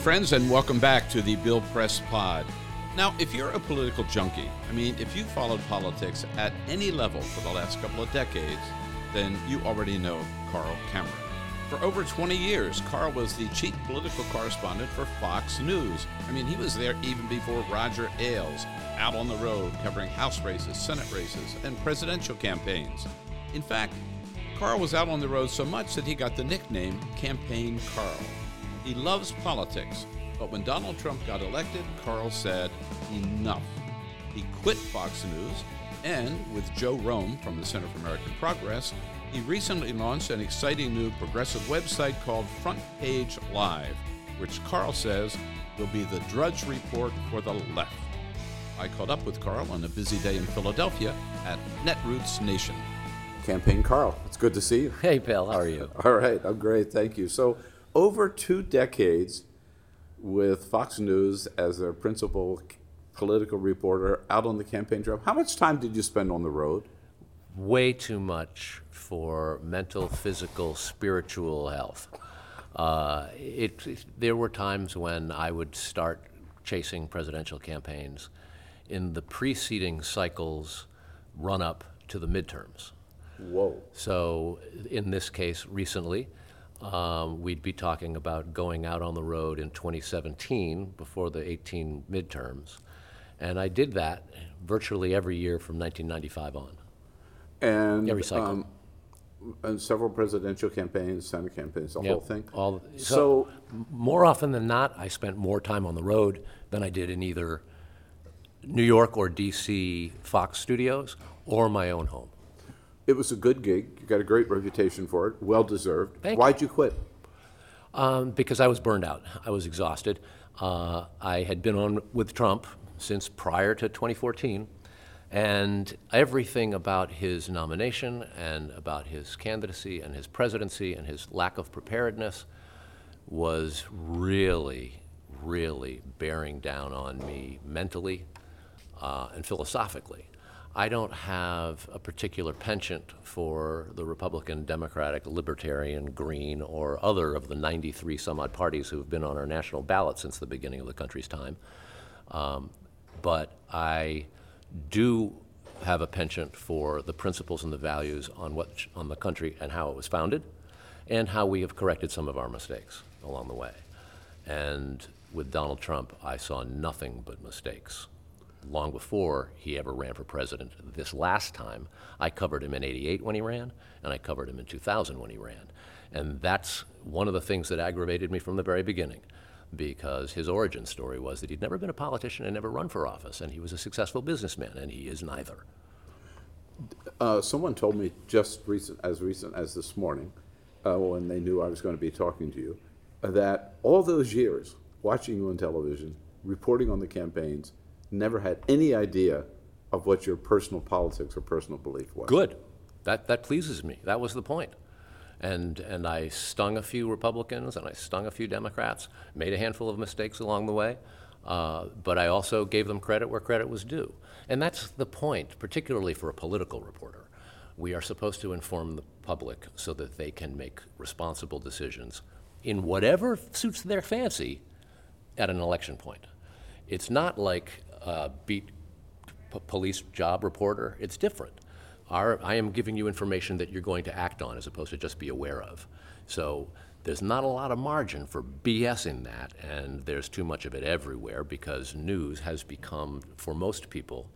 Friends, and welcome back to the Bill Press Pod. Now, if you're a political junkie, I mean, if you followed politics at any level for the last couple of decades, then you already know Carl Cameron. For over 20 years, Carl was the chief political correspondent for Fox News. I mean, he was there even before Roger Ailes, out on the road covering House races, Senate races, and presidential campaigns. In fact, Carl was out on the road so much that he got the nickname Campaign Carl. He loves politics, but when Donald Trump got elected, Carl said, enough. He quit Fox News, and with Joe Romm from the Center for American Progress, he recently launched an exciting new progressive website called Front Page Live, which Carl says will be the Drudge Report for the left. I caught up with Carl on a busy day in Philadelphia at Netroots Nation. Campaign Carl, it's good to see you. Hey, Bill, how are you? All right, I'm great, thank you. So, over two decades with Fox News as their principal political reporter out on the campaign trail, how much time did you spend on the road? Way too much for mental, physical, spiritual health. Uh, it, it, there were times when I would start chasing presidential campaigns in the preceding cycles run up to the midterms. Whoa. So, in this case, recently, um, we'd be talking about going out on the road in 2017 before the 18 midterms. And I did that virtually every year from 1995 on. And Every cycle. um, and several presidential campaigns, Senate campaigns, the Yep, whole thing. All, so, so, more often than not, I spent more time on the road than I did in either New York or DC Fox studios or my own home. It was a good gig. You got a great reputation for it, well deserved. Thank Why'd you quit? Um, because I was burned out. I was exhausted. Uh, I had been on with Trump since prior to 2014, and everything about his nomination and about his candidacy and his presidency and his lack of preparedness was really, really bearing down on me mentally uh, and philosophically. I don't have a particular penchant for the Republican, Democratic, Libertarian, Green, or other of the 93 some odd parties who have been on our national ballot since the beginning of the country's time. Um, but I do have a penchant for the principles and the values on what on the country and how it was founded, and how we have corrected some of our mistakes along the way. And with Donald Trump, I saw nothing but mistakes. Long before he ever ran for president, this last time, I covered him in 88 when he ran, and I covered him in 2000 when he ran. And that's one of the things that aggravated me from the very beginning because his origin story was that he'd never been a politician and never run for office, and he was a successful businessman, and he is neither. Uh, someone told me just recent, as recent as this morning, uh, when they knew I was going to be talking to you, that all those years watching you on television, reporting on the campaigns, never had any idea of what your personal politics or personal belief was. Good. That, that pleases me. That was the point. And, and I stung a few Republicans and I stung a few Democrats, made a handful of mistakes along the way, uh, but I also gave them credit where credit was due. And that's the point, particularly for a political reporter. We are supposed to inform the public so that they can make responsible decisions in whatever suits their fancy at an election point. It's not like a beat p- police job reporter, it's different. Our, I am giving you information that you're going to act on as opposed to just be aware of. So there's not a lot of margin for BS in that, and there's too much of it everywhere because news has become, for most people,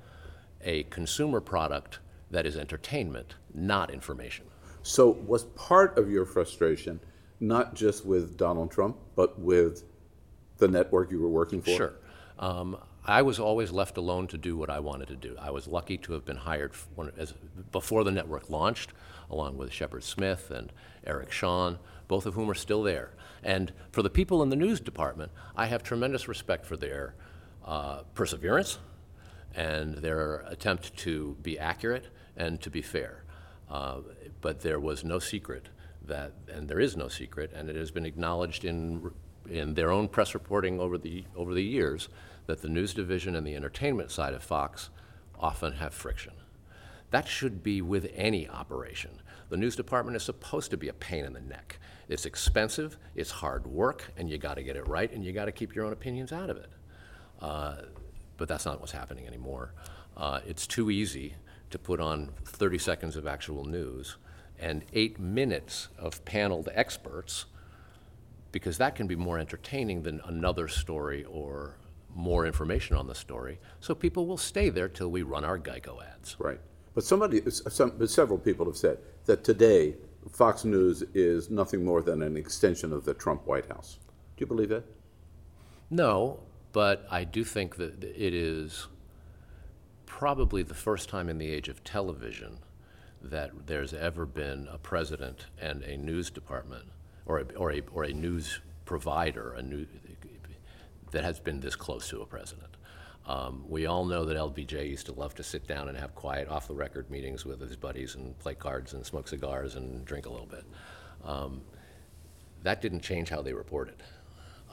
a consumer product that is entertainment, not information. So, was part of your frustration not just with Donald Trump, but with the network you were working for? Sure. Um, I was always left alone to do what I wanted to do. I was lucky to have been hired when, as, before the network launched, along with Shepard Smith and Eric Shawn, both of whom are still there. And for the people in the news department, I have tremendous respect for their uh, perseverance and their attempt to be accurate and to be fair. Uh, but there was no secret that, and there is no secret, and it has been acknowledged in, in their own press reporting over the, over the years that the news division and the entertainment side of Fox often have friction. That should be with any operation. The news department is supposed to be a pain in the neck. It's expensive, it's hard work, and you got to get it right, and you got to keep your own opinions out of it. Uh, but that's not what's happening anymore. Uh, it's too easy to put on 30 seconds of actual news and eight minutes of paneled experts because that can be more entertaining than another story or more information on the story. So people will stay there till we run our Geico ads. Right. But somebody, some, but several people have said that today Fox News is nothing more than an extension of the Trump White House. Do you believe that? No, but I do think that it is probably the first time in the age of television that there's ever been a president and a news department or a, or a, or a news provider a new, that has been this close to a president. Um, we all know that LBJ used to love to sit down and have quiet, off the record meetings with his buddies and play cards and smoke cigars and drink a little bit. Um, that didn't change how they reported.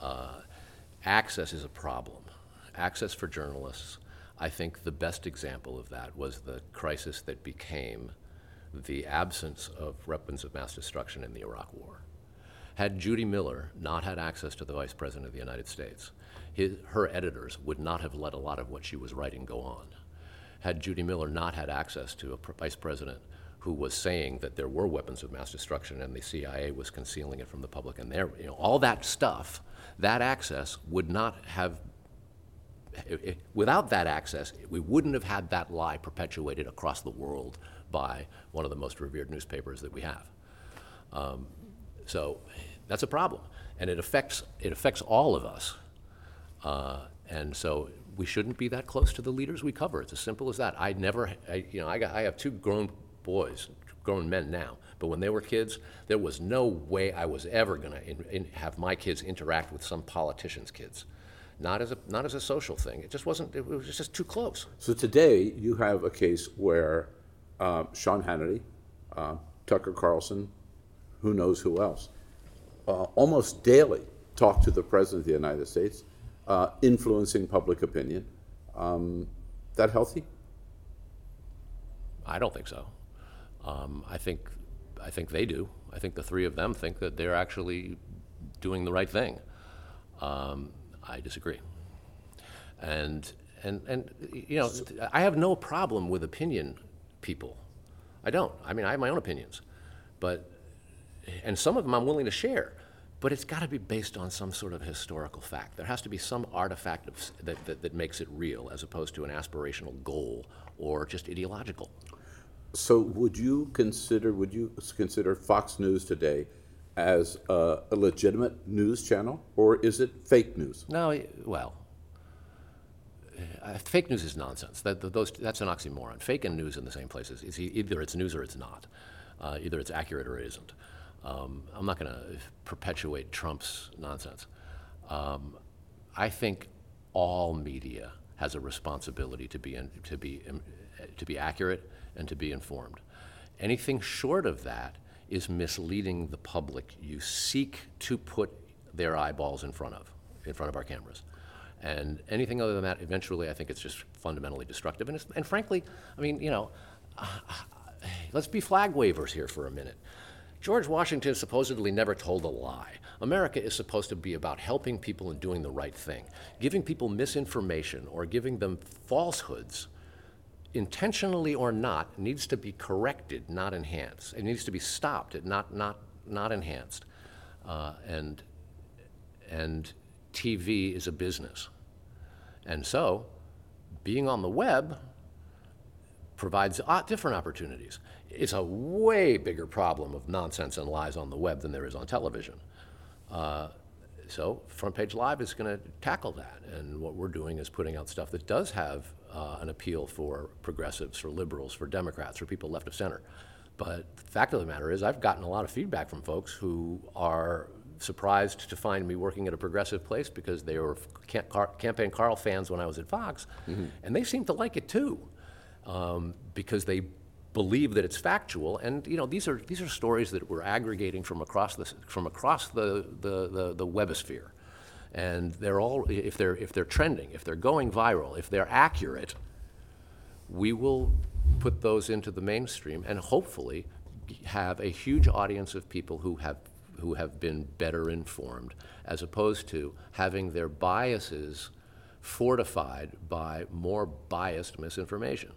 Uh, access is a problem. Access for journalists. I think the best example of that was the crisis that became the absence of weapons of mass destruction in the Iraq War. Had Judy Miller not had access to the Vice President of the United States, his, her editors would not have let a lot of what she was writing go on. Had Judy Miller not had access to a vice president who was saying that there were weapons of mass destruction and the CIA was concealing it from the public, and there, you know, all that stuff, that access would not have. It, it, without that access, we wouldn't have had that lie perpetuated across the world by one of the most revered newspapers that we have. Um, so that's a problem, and it affects it affects all of us. Uh, and so we shouldn't be that close to the leaders we cover. It's as simple as that. I never, I, you know, I, got, I have two grown boys, grown men now, but when they were kids, there was no way I was ever going to have my kids interact with some politician's kids. Not as a not as a social thing. It just wasn't. It was just too close. So today you have a case where uh, Sean Hannity, uh, Tucker Carlson, who knows who else, uh, almost daily talk to the president of the United States uh, influencing public opinion. Um, that healthy? I don't think so. Um, I think I think they do. I think the three of them think that they're actually doing the right thing. Um, I disagree. And and and you know, I have no problem with opinion people. I don't. I mean, I have my own opinions, but and some of them I'm willing to share but it's got to be based on some sort of historical fact. There has to be some artifact of, that, that, that, makes it real as opposed to an aspirational goal or just ideological. So would you consider would you consider Fox News today as a, a legitimate news channel or is it fake news? No, well, uh, fake news is nonsense. That, those, that's an oxymoron. Fake and news in the same places. It's either it's news or it's not. Uh, either it's accurate or it isn't. Um, I'm not going to perpetuate Trump's nonsense. Um, I think all media has a responsibility to be in, to be to be accurate and to be informed. Anything short of that is misleading the public. You seek to put their eyeballs in front of in front of our cameras. And anything other than that, eventually, I think it's just fundamentally destructive. And, and frankly, I mean, you know, uh, let's be flag wavers here for a minute. George Washington supposedly never told a lie. America is supposed to be about helping people and doing the right thing. Giving people misinformation or giving them falsehoods, intentionally or not, needs to be corrected, not enhanced. It needs to be stopped, not, not, not enhanced. Uh, and, and TV is a business. And so, being on the web provides uh, different opportunities it's a way bigger problem of nonsense and lies on the web than there is on television. Uh, so Front Page Live is going to tackle that. And what we're doing is putting out stuff that does have uh, an appeal for progressives, for liberals, for Democrats, for people left of center. But the fact of the matter is, I've gotten a lot of feedback from folks who are surprised to find me working at a progressive place because they were Cam- Car- Campaign Carl fans when I was at Fox, and they seem to like it too um, because they believe that it's factual. And you know, these are these are stories that we're aggregating from across the from across the the, the, the webosphere, and they're all if they're if they're trending, if they're going viral, if they're accurate, we will put those into the mainstream and hopefully have a huge audience of people who have who have been better informed as opposed to having their biases fortified by more biased misinformation.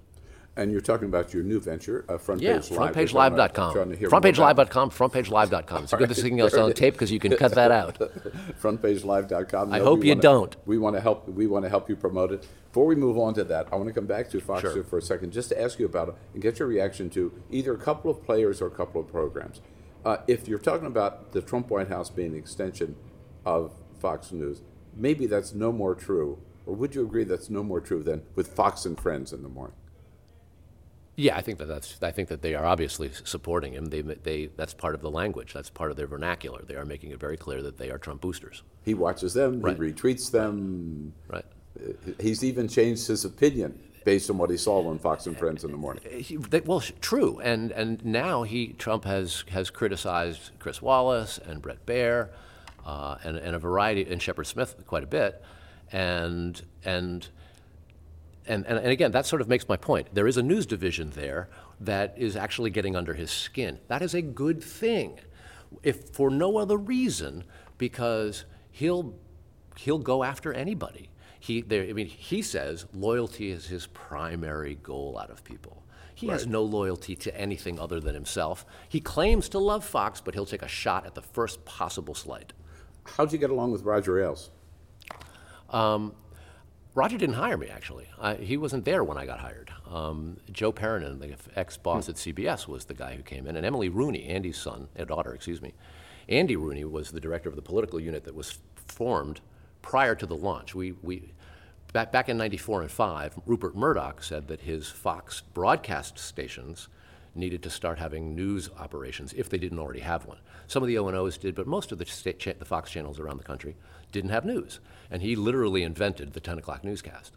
And you're talking about your new venture, uh, Front Page Yeah, Live. which I'm, uh, frontpagelive.com. trying to hear more about. Frontpagelive.com, frontpagelive.com. It's a good thing it's on tape because you can cut that out. frontpagelive.com. I hope you wanna- don't. We want to help. We want to help you promote it. Before we move on to that, I want to come back to Fox Sure. News for a second, just to ask you about it and get your reaction to either a couple of players or a couple of programs. Uh, if you're talking about the Trump White House being an extension of Fox News, maybe that's no more true, or would you agree that's no more true than with Fox and Friends in the morning? Yeah, I think that that's. I think that they are obviously supporting him. They, they. That's part of the language. That's part of their vernacular. They are making it very clear that they are Trump boosters. He watches them. Right. He retweets them. Right. He's even changed his opinion based on what he saw on Fox and Friends in the morning. He, they, well, true, and and now he Trump has has criticized Chris Wallace and Bret Baier, uh, and and a variety and Shepard Smith quite a bit, and and. And, and, and again, that sort of makes my point. There is a news division there that is actually getting under his skin. That is a good thing, if for no other reason, because he'll he'll go after anybody. He, there, I mean, he says loyalty is his primary goal out of people. He has no loyalty to anything other than himself. He claims to love Fox, but he'll take a shot at the first possible slight. How'd you get along with Roger Ailes? Um, Roger didn't hire me, actually. I, he wasn't there when I got hired. Um, Joe Peyronnin, the ex boss at CBS, was the guy who came in, and Emily Rooney, Andy's son, uh, daughter, excuse me. Andy Rooney was the director of the political unit that was formed prior to the launch. We, we, back, back in 94 and 5, Rupert Murdoch said that his Fox broadcast stations needed to start having news operations if they didn't already have one. Some of the O&Os did, but most of the, state cha- the Fox channels around the country didn't have news. And he literally invented the 10 o'clock newscast.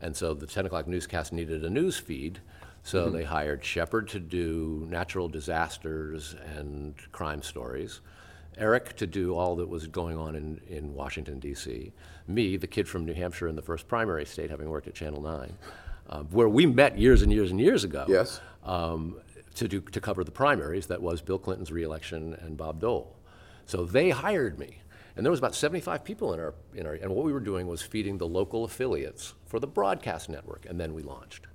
And so the 10 o'clock newscast needed a news feed, so they hired Shepard to do natural disasters and crime stories, Eric to do all that was going on in, in Washington, D.C., me, the kid from New Hampshire in the first primary state, having worked at Channel 9, uh, where we met years and years and years ago Yes. um, to, do, to cover the primaries. That was Bill Clinton's reelection and Bob Dole. So they hired me. And there was about 75 people in our, in our, and what we were doing was feeding the local affiliates for the broadcast network, and then we launched.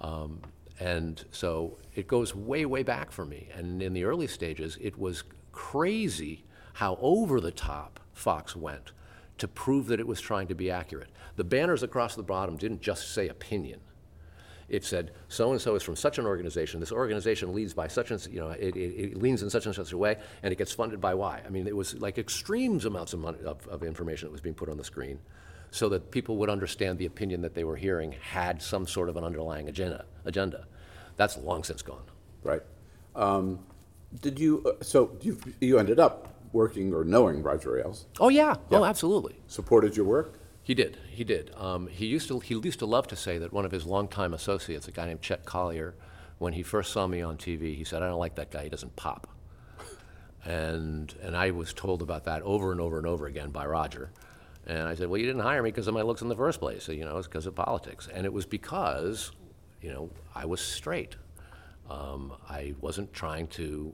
Um, and so it goes way, way back for me. And in the early stages, it was crazy how over the top Fox went to prove that it was trying to be accurate. The banners across the bottom didn't just say opinion. It said, so and so is from such an organization. This organization leads by such and, you know, it, it, it leans in such and such a way, and it gets funded by Y. I mean, it was like extremes amounts of, money, of, of information that was being put on the screen so that people would understand the opinion that they were hearing had some sort of an underlying agenda. agenda. That's long since gone. Right. Um, did you? Uh, so you you ended up working or knowing Roger Ailes? Oh, yeah. Oh, absolutely. Supported your work? He did. He did. Um, he used to. He used to love to say that one of his longtime associates, a guy named Chet Collier, when he first saw me on TV, he said, "I don't like that guy. He doesn't pop." And and I was told about that over and over and over again by Roger. And I said, "Well, you didn't hire me because of my looks in the first place. So, you know, it's because of politics." And it was because, you know, I was straight. Um, I wasn't trying to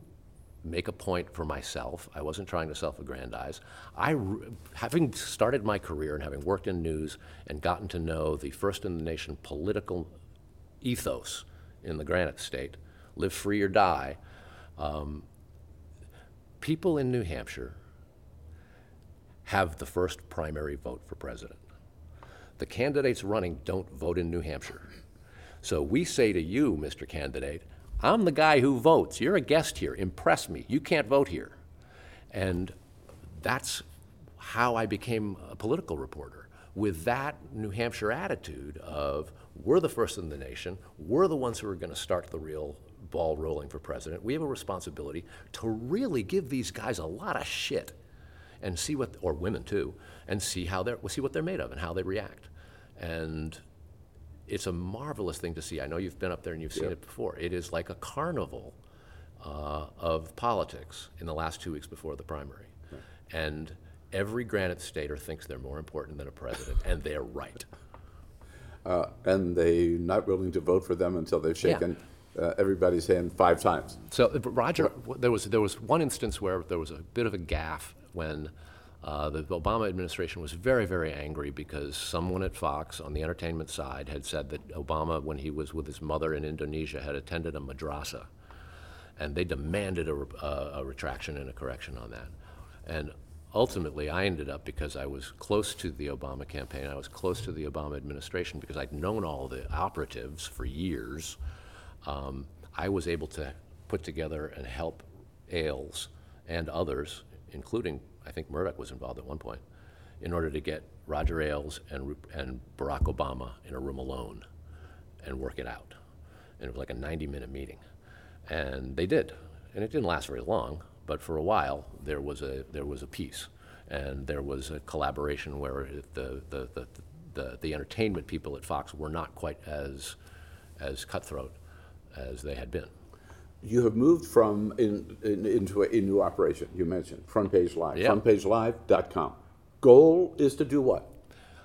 make a point for myself. I wasn't trying to self-aggrandize. I, having started my career and having worked in news and gotten to know the first in the nation political ethos in the Granite State, live free or die, um, people in New Hampshire have the first primary vote for president. The candidates running don't vote in New Hampshire. So we say to you, Mr. Candidate, I'm the guy who votes. You're a guest here. Impress me. You can't vote here. And that's how I became a political reporter with that New Hampshire attitude of we're the first in the nation, we're the ones who are going to start the real ball rolling for president. We have a responsibility to really give these guys a lot of shit and see what, or women too, and see how they're, see what they're made of and how they react. And it's a marvelous thing to see. I know you've been up there and you've seen Yeah. it before. It is like a carnival uh, of politics in the last two weeks before the primary. And every Granite Stater thinks they're more important than a president, and they're right. Uh, and they're not willing to vote for them until they've shaken uh, everybody's hand five times. So Roger, there was there was one instance where there was a bit of a gaffe when uh, the Obama administration was very very angry because someone at Fox on the entertainment side had said that Obama, when he was with his mother in Indonesia, had attended a madrasa, and they demanded a, uh, a retraction and a correction on that. And ultimately, I ended up because I was close to the Obama campaign, I was close to the Obama administration because I'd known all the operatives for years. Um, I was able to put together and help Ailes and others, including I think Murdoch was involved at one point, in order to get Roger Ailes and, and Barack Obama in a room alone and work it out. And it was like a 90 minute meeting. And they did. And it didn't last very long, but for a while there was a, there was a peace. And there was a collaboration where the, the, the, the, the entertainment people at Fox were not quite as, as cutthroat as they had been. You have moved from in, in, into a, a new operation. You mentioned Front Page Live. Yeah. FrontPageLive.com. Goal is to do what?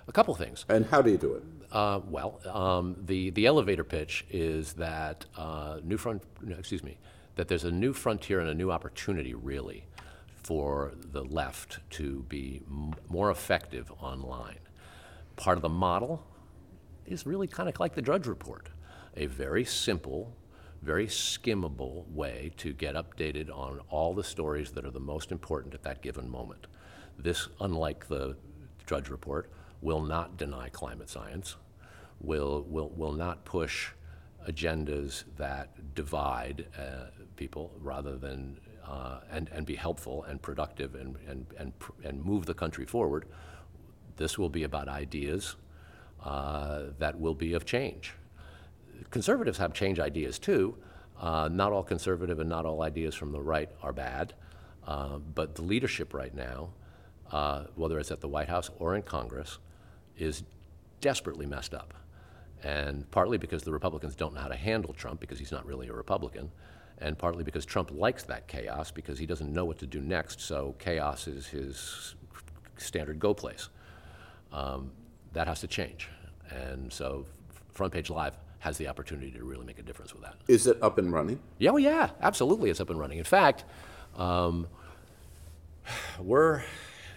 A couple things. And how do you do it? Uh, well, um, the, the elevator pitch is that uh, new front, excuse me, that there's a new frontier and a new opportunity, really, for the left to be m- more effective online. Part of the model is really kind of like the Drudge Report, a very simple, very skimmable way to get updated on all the stories that are the most important at that given moment. This, unlike the Drudge Report, will not deny climate science, will, will, will not push agendas that divide uh, people rather than, uh, and, and be helpful and productive and, and, and, pr- and move the country forward. This will be about ideas uh, that will be of change. Conservatives have change ideas too. Uh, not all conservative and not all ideas from the right are bad, uh, but the leadership right now, uh, whether it's at the White House or in Congress, is desperately messed up. And partly because the Republicans don't know how to handle Trump because he's not really a Republican, and partly because Trump likes that chaos because he doesn't know what to do next, so chaos is his standard go place. Um, that has to change. And so Front Page Live has the opportunity to really make a difference with that. Is it up and running? Yeah, oh yeah, absolutely, it's up and running. In fact, um, we're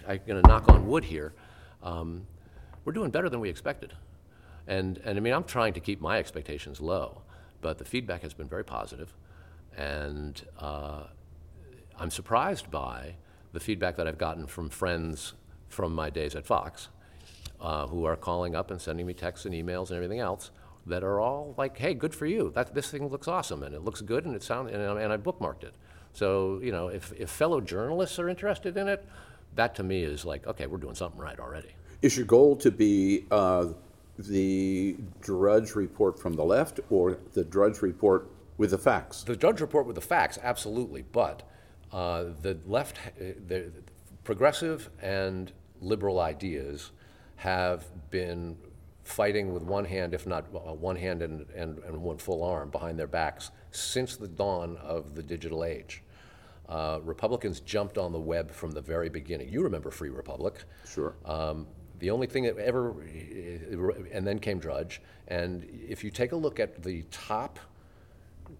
I'm going to knock on wood here. Um, we're doing better than we expected, and and I mean I'm trying to keep my expectations low, but the feedback has been very positive, and uh, I'm surprised by the feedback that I've gotten from friends from my days at Fox, uh, who are calling up and sending me texts and emails and everything else that are all like, "Hey, good for you. That this thing looks awesome and it looks good and it sounds and, I- and I bookmarked it." So you know, if if fellow journalists are interested in it, that to me is like, okay, we're doing something right already. Is your goal to be uh, the Drudge Report from the left or the Drudge Report with the facts? The Drudge Report with the facts, absolutely, but uh, the left, uh, the progressive and liberal ideas have been fighting with one hand, if not uh, one hand and, and, and one full arm behind their backs since the dawn of the digital age. Uh, Republicans jumped on the web from the very beginning. You remember Free Republic. Sure. Um, the only thing that ever, and then came Drudge. And if you take a look at the top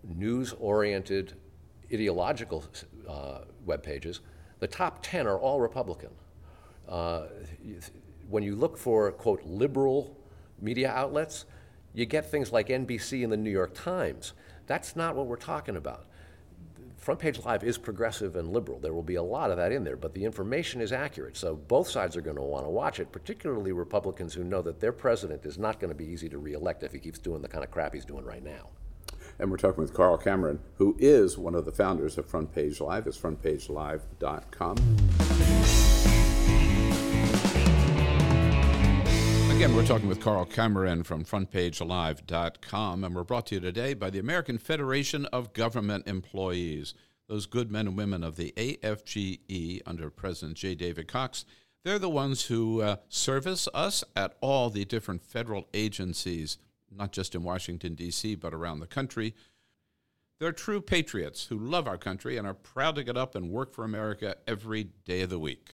news-oriented ideological uh, web pages, the top 10 are all Republican. Uh, when you look for, quote, liberal media outlets, you get things like NBC and the New York Times. That's not what we're talking about. Front Page Live is progressive and liberal. There will be a lot of that in there, but the information is accurate. So both sides are going to want to watch it, particularly Republicans who know that their president is not going to be easy to reelect if he keeps doing the kind of crap he's doing right now. And we're talking with Carl Cameron, who is one of the founders of Front Page Live. It's frontpagelive.com. Again, we're talking with Carl Cameron from FrontPageLive.com, and we're brought to you today by the American Federation of Government Employees. Those good men and women of the AFGE under President J. David Cox, they're the ones who uh, service us at all the different federal agencies, not just in Washington, D.C., but around the country. They're true patriots who love our country and are proud to get up and work for America every day of the week.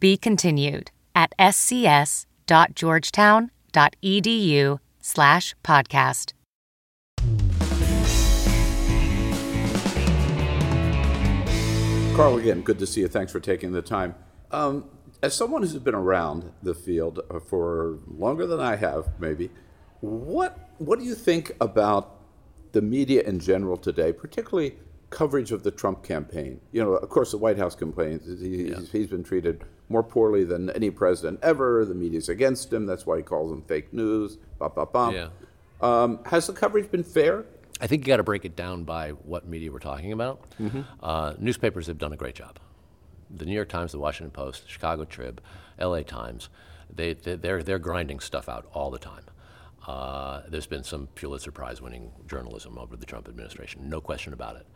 be continued at scs.georgetown.edu slash podcast. Carl, again, good to see you. Thanks for taking the time. Um, as someone who's been around the field uh, for longer than I have, maybe, what what do you think about the media in general today, particularly coverage of the Trump campaign? You know, of course, the White House complains he, yeah. he's been treated more poorly than any president ever. The media's against him. That's why he calls them fake news. Bop, bop, bop. Yeah. Um, has the coverage been fair? I think you got to break it down by what media we're talking about. Mm-hmm. Uh, newspapers have done a great job. The New York Times, the Washington Post, Chicago Trib, L.A. Times, they, they, are they're, they're grinding stuff out all the time. Uh, there's been some Pulitzer Prize winning journalism over the Trump administration, no question about it.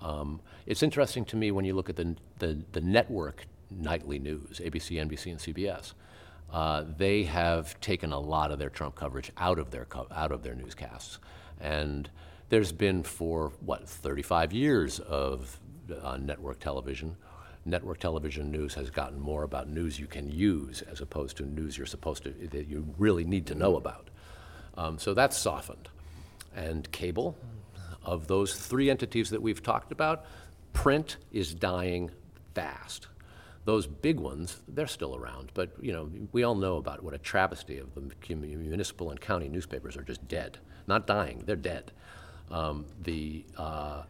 Um, it's interesting to me when you look at the, the, the network nightly news, ABC, NBC, and CBS. Uh, they have taken a lot of their Trump coverage out of their co- out of their newscasts, and there's been for what 35 years of uh, network television. Network television news has gotten more about news you can use as opposed to news you're supposed to that you really need to know about. Um, so that's softened. And cable, of those three entities that we've talked about, print is dying fast. Those big ones, they're still around, but you know, we all know about what a travesty of the municipal and county newspapers are just dead, not dying, they're dead. Um, the, uh,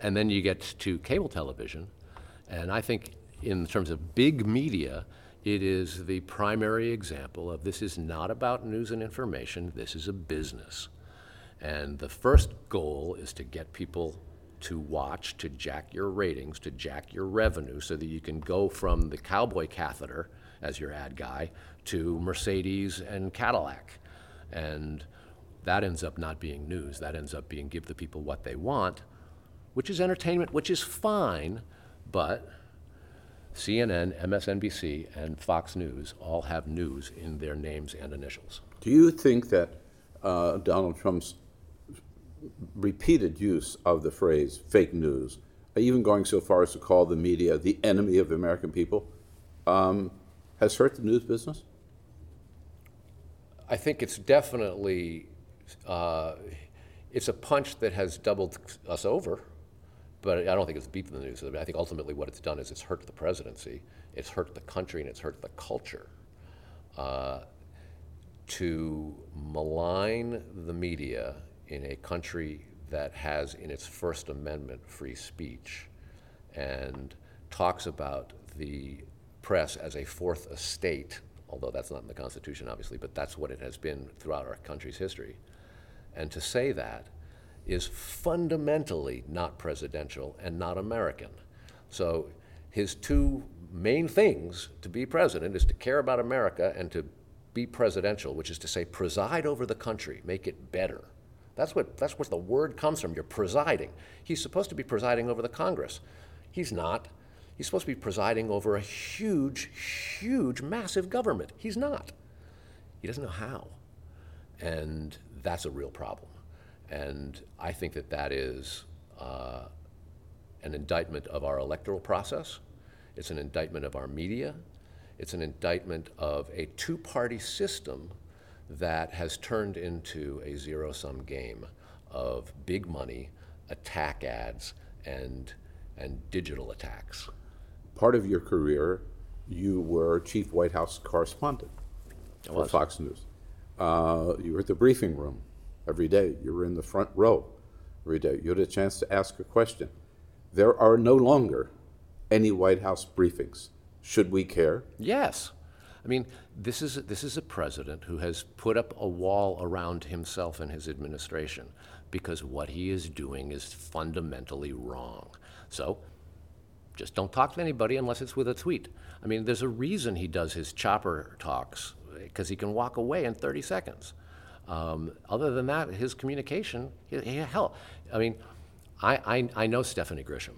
and then you get to cable television, and I think in terms of big media, it is the primary example of this is not about news and information, this is a business. And the first goal is to get people to watch, to jack your ratings, to jack your revenue so that you can go from the cowboy catheter as your ad guy to Mercedes and Cadillac. And that ends up not being news. That ends up being give the people what they want, which is entertainment, which is fine, but CNN, MSNBC, and Fox News all have news in their names and initials. Do you think that uh, Donald Trump's repeated use of the phrase fake news, even going so far as to call the media the enemy of the American people, um, has hurt the news business? I think it's definitely uh, it's a punch that has doubled us over, but I don't think it's beat the news. I think ultimately what it's done is it's hurt the presidency, it's hurt the country, and it's hurt the culture. Uh, to malign the media in a country that has in its First Amendment free speech and talks about the press as a fourth estate, although that's not in the Constitution, obviously, but that's what it has been throughout our country's history. And to say that is fundamentally not presidential and not American. So his two main things to be president is to care about America and to be presidential, which is to say preside over the country, make it better. That's what that's what the word comes from. You're presiding. He's supposed to be presiding over the Congress. He's not. He's supposed to be presiding over a huge, huge, massive government. He's not. He doesn't know how. And that's a real problem. And I think that that is uh, an indictment of our electoral process. It's an indictment of our media. It's an indictment of a two party system that has turned into a zero sum game of big money, attack ads, and, and digital attacks. Part of your career, you were chief White House correspondent for. Fox News. Uh, you were at the briefing room every day. You were in the front row every day. You had a chance to ask a question. There are no longer any White House briefings. Should we care? Yes. I mean, this is, this is a president who has put up a wall around himself and his administration because what he is doing is fundamentally wrong. So just don't talk to anybody unless it's with a tweet. I mean, there's a reason he does his chopper talks because he can walk away in 30 seconds. Um, other than that, his communication, he, he- hell, I mean, I, I, I know Stephanie Grisham,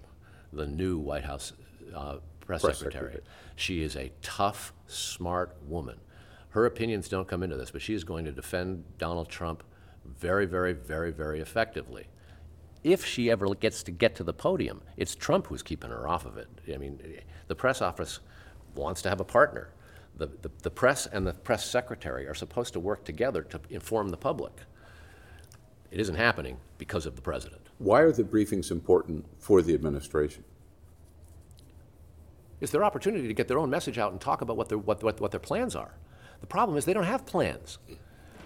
the new White House uh, press, Press secretary. secretary. She is a tough, smart woman. Her opinions don't come into this, but she is going to defend Donald Trump very, very, very, very effectively. If she ever gets to get to the podium, it's Trump who's keeping her off of it. I mean, the press office wants to have a partner. The, the, the press and the press secretary are supposed to work together to inform the public. It isn't happening because of the president. Why are the briefings important for the administration? It's their opportunity to get their own message out and talk about what their, what, what, what their plans are. The problem is they don't have plans.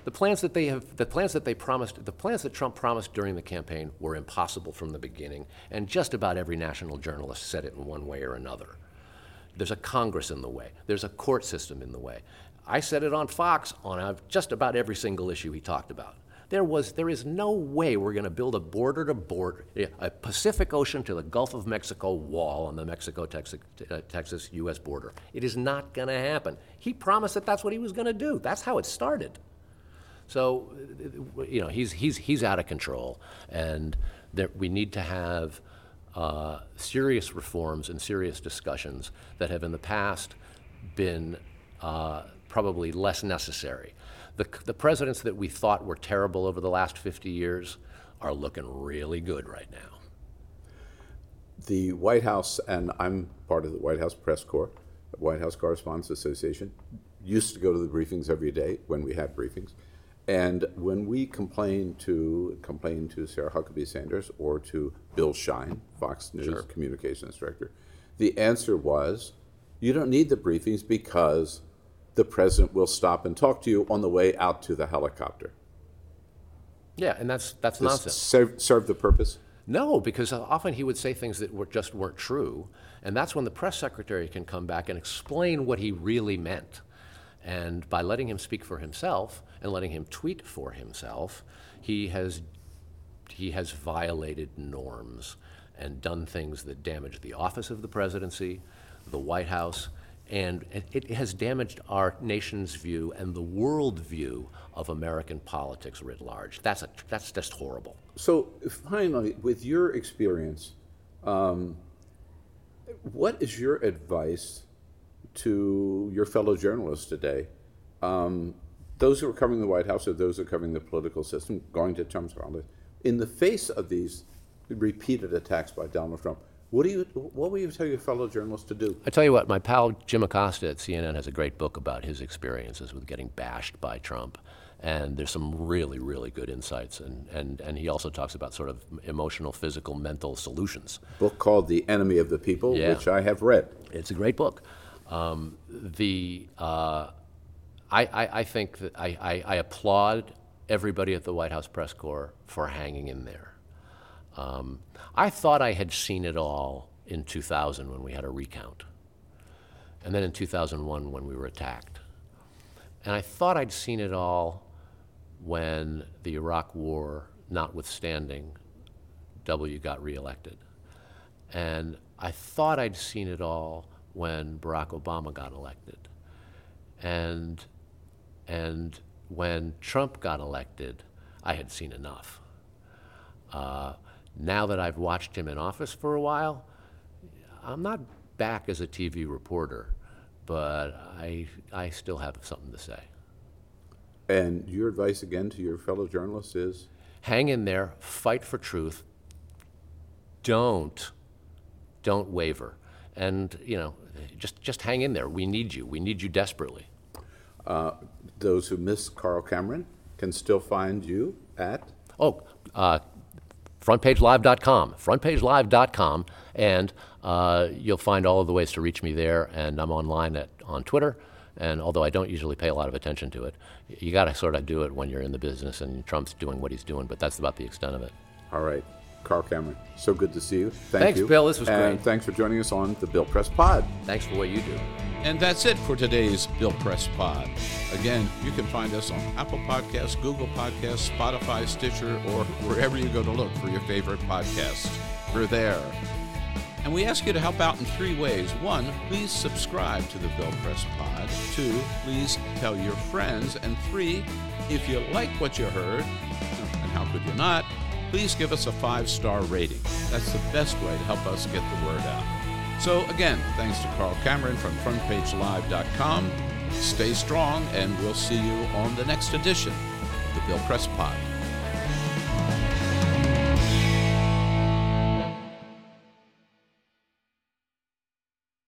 The plans that they have, the plans that they promised, the plans that Trump promised during the campaign were impossible from the beginning, and just about every national journalist said it in one way or another. There's a Congress in the way. There's a court system in the way. I said it on Fox on just about every single issue he talked about. There was, there is no way we're going to build a border to border, a Pacific Ocean to the Gulf of Mexico wall on the Mexico-Texas uh, Texas U.S. border. It is not going to happen. He promised that that's what he was going to do. That's how it started. So, you know, he's, he's, he's out of control, and there, we need to have uh, serious reforms and serious discussions that have in the past been uh, probably less necessary. The, the presidents that we thought were terrible over the last 50 years are looking really good right now. The White House, and I'm part of the White House Press Corps, White House Correspondents Association, used to go to the briefings every day when we had briefings. And when we complained to complained to Sarah Huckabee Sanders or to Bill Shine, Fox News communications director, the answer was, you don't need the briefings because the president will stop and talk to you on the way out to the helicopter. Yeah, and that's, that's Does nonsense. serve, serve the purpose? No, because uh, often he would say things that were, just weren't true, and that's when the press secretary can come back and explain what he really meant. And by letting him speak for himself and letting him tweet for himself, he has he has violated norms and done things that damage the office of the presidency, the White House, and it, has damaged our nation's view and the world view of American politics writ large. That's a, that's just horrible. So finally, with your experience, um, what is your advice to your fellow journalists today? Um, those who are covering the White House or those who are covering the political system, going to terms around it, in the face of these repeated attacks by Donald Trump, what do you what will you tell your fellow journalists to do? I tell you what, my pal Jim Acosta at CNN has a great book about his experiences with getting bashed by Trump. And there's some really, really good insights. And, and, and he also talks about sort of emotional, physical, mental solutions. Book called The Enemy of the People, Yeah. which I have read. It's a great book. Um, the, uh, I, I, I think that I, I, I applaud everybody at the White House Press Corps for hanging in there. Um, I thought I had seen it all in 2000 when we had a recount, and then in 2001 when we were attacked. And I thought I'd seen it all when the Iraq War, notwithstanding, W got reelected. And I thought I'd seen it all when Barack Obama got elected. And, and when Trump got elected, I had seen enough. Uh, now that I've watched him in office for a while, I'm not back as a TV reporter, but I, I still have something to say. And your advice again to your fellow journalists is? Hang in there, fight for truth. Don't, don't waver. And, you know, just, just hang in there. We need you. We need you desperately. Uh, those who miss Carl Cameron can still find you at? Oh, uh, frontpagelive.com. Frontpagelive.com. And uh, you'll find all of the ways to reach me there. And I'm online at, on Twitter. And although I don't usually pay a lot of attention to it, you got to sort of do it when you're in the business and Trump's doing what he's doing. But that's about the extent of it. All right. Carl Cameron, so good to see you. Thank thanks, you. Bill. This was and great. thanks for joining us on the Bill Press Pod. Thanks for what you do. And that's it for today's Bill Press Pod. Again, you can find us on Apple Podcasts, Google Podcasts, Spotify, Stitcher, or wherever you go to look for your favorite podcasts. We're there. And we ask you to help out in three ways. One, please subscribe to the Bill Press Pod. Two, please tell your friends. And three, if you like what you heard, and how could you not, please give us a five star rating. That's the best way to help us get the word out. So, again, thanks to Carl Cameron from FrontPageLive.com. Stay strong, and we'll see you on the next edition of the Bill Press Pod.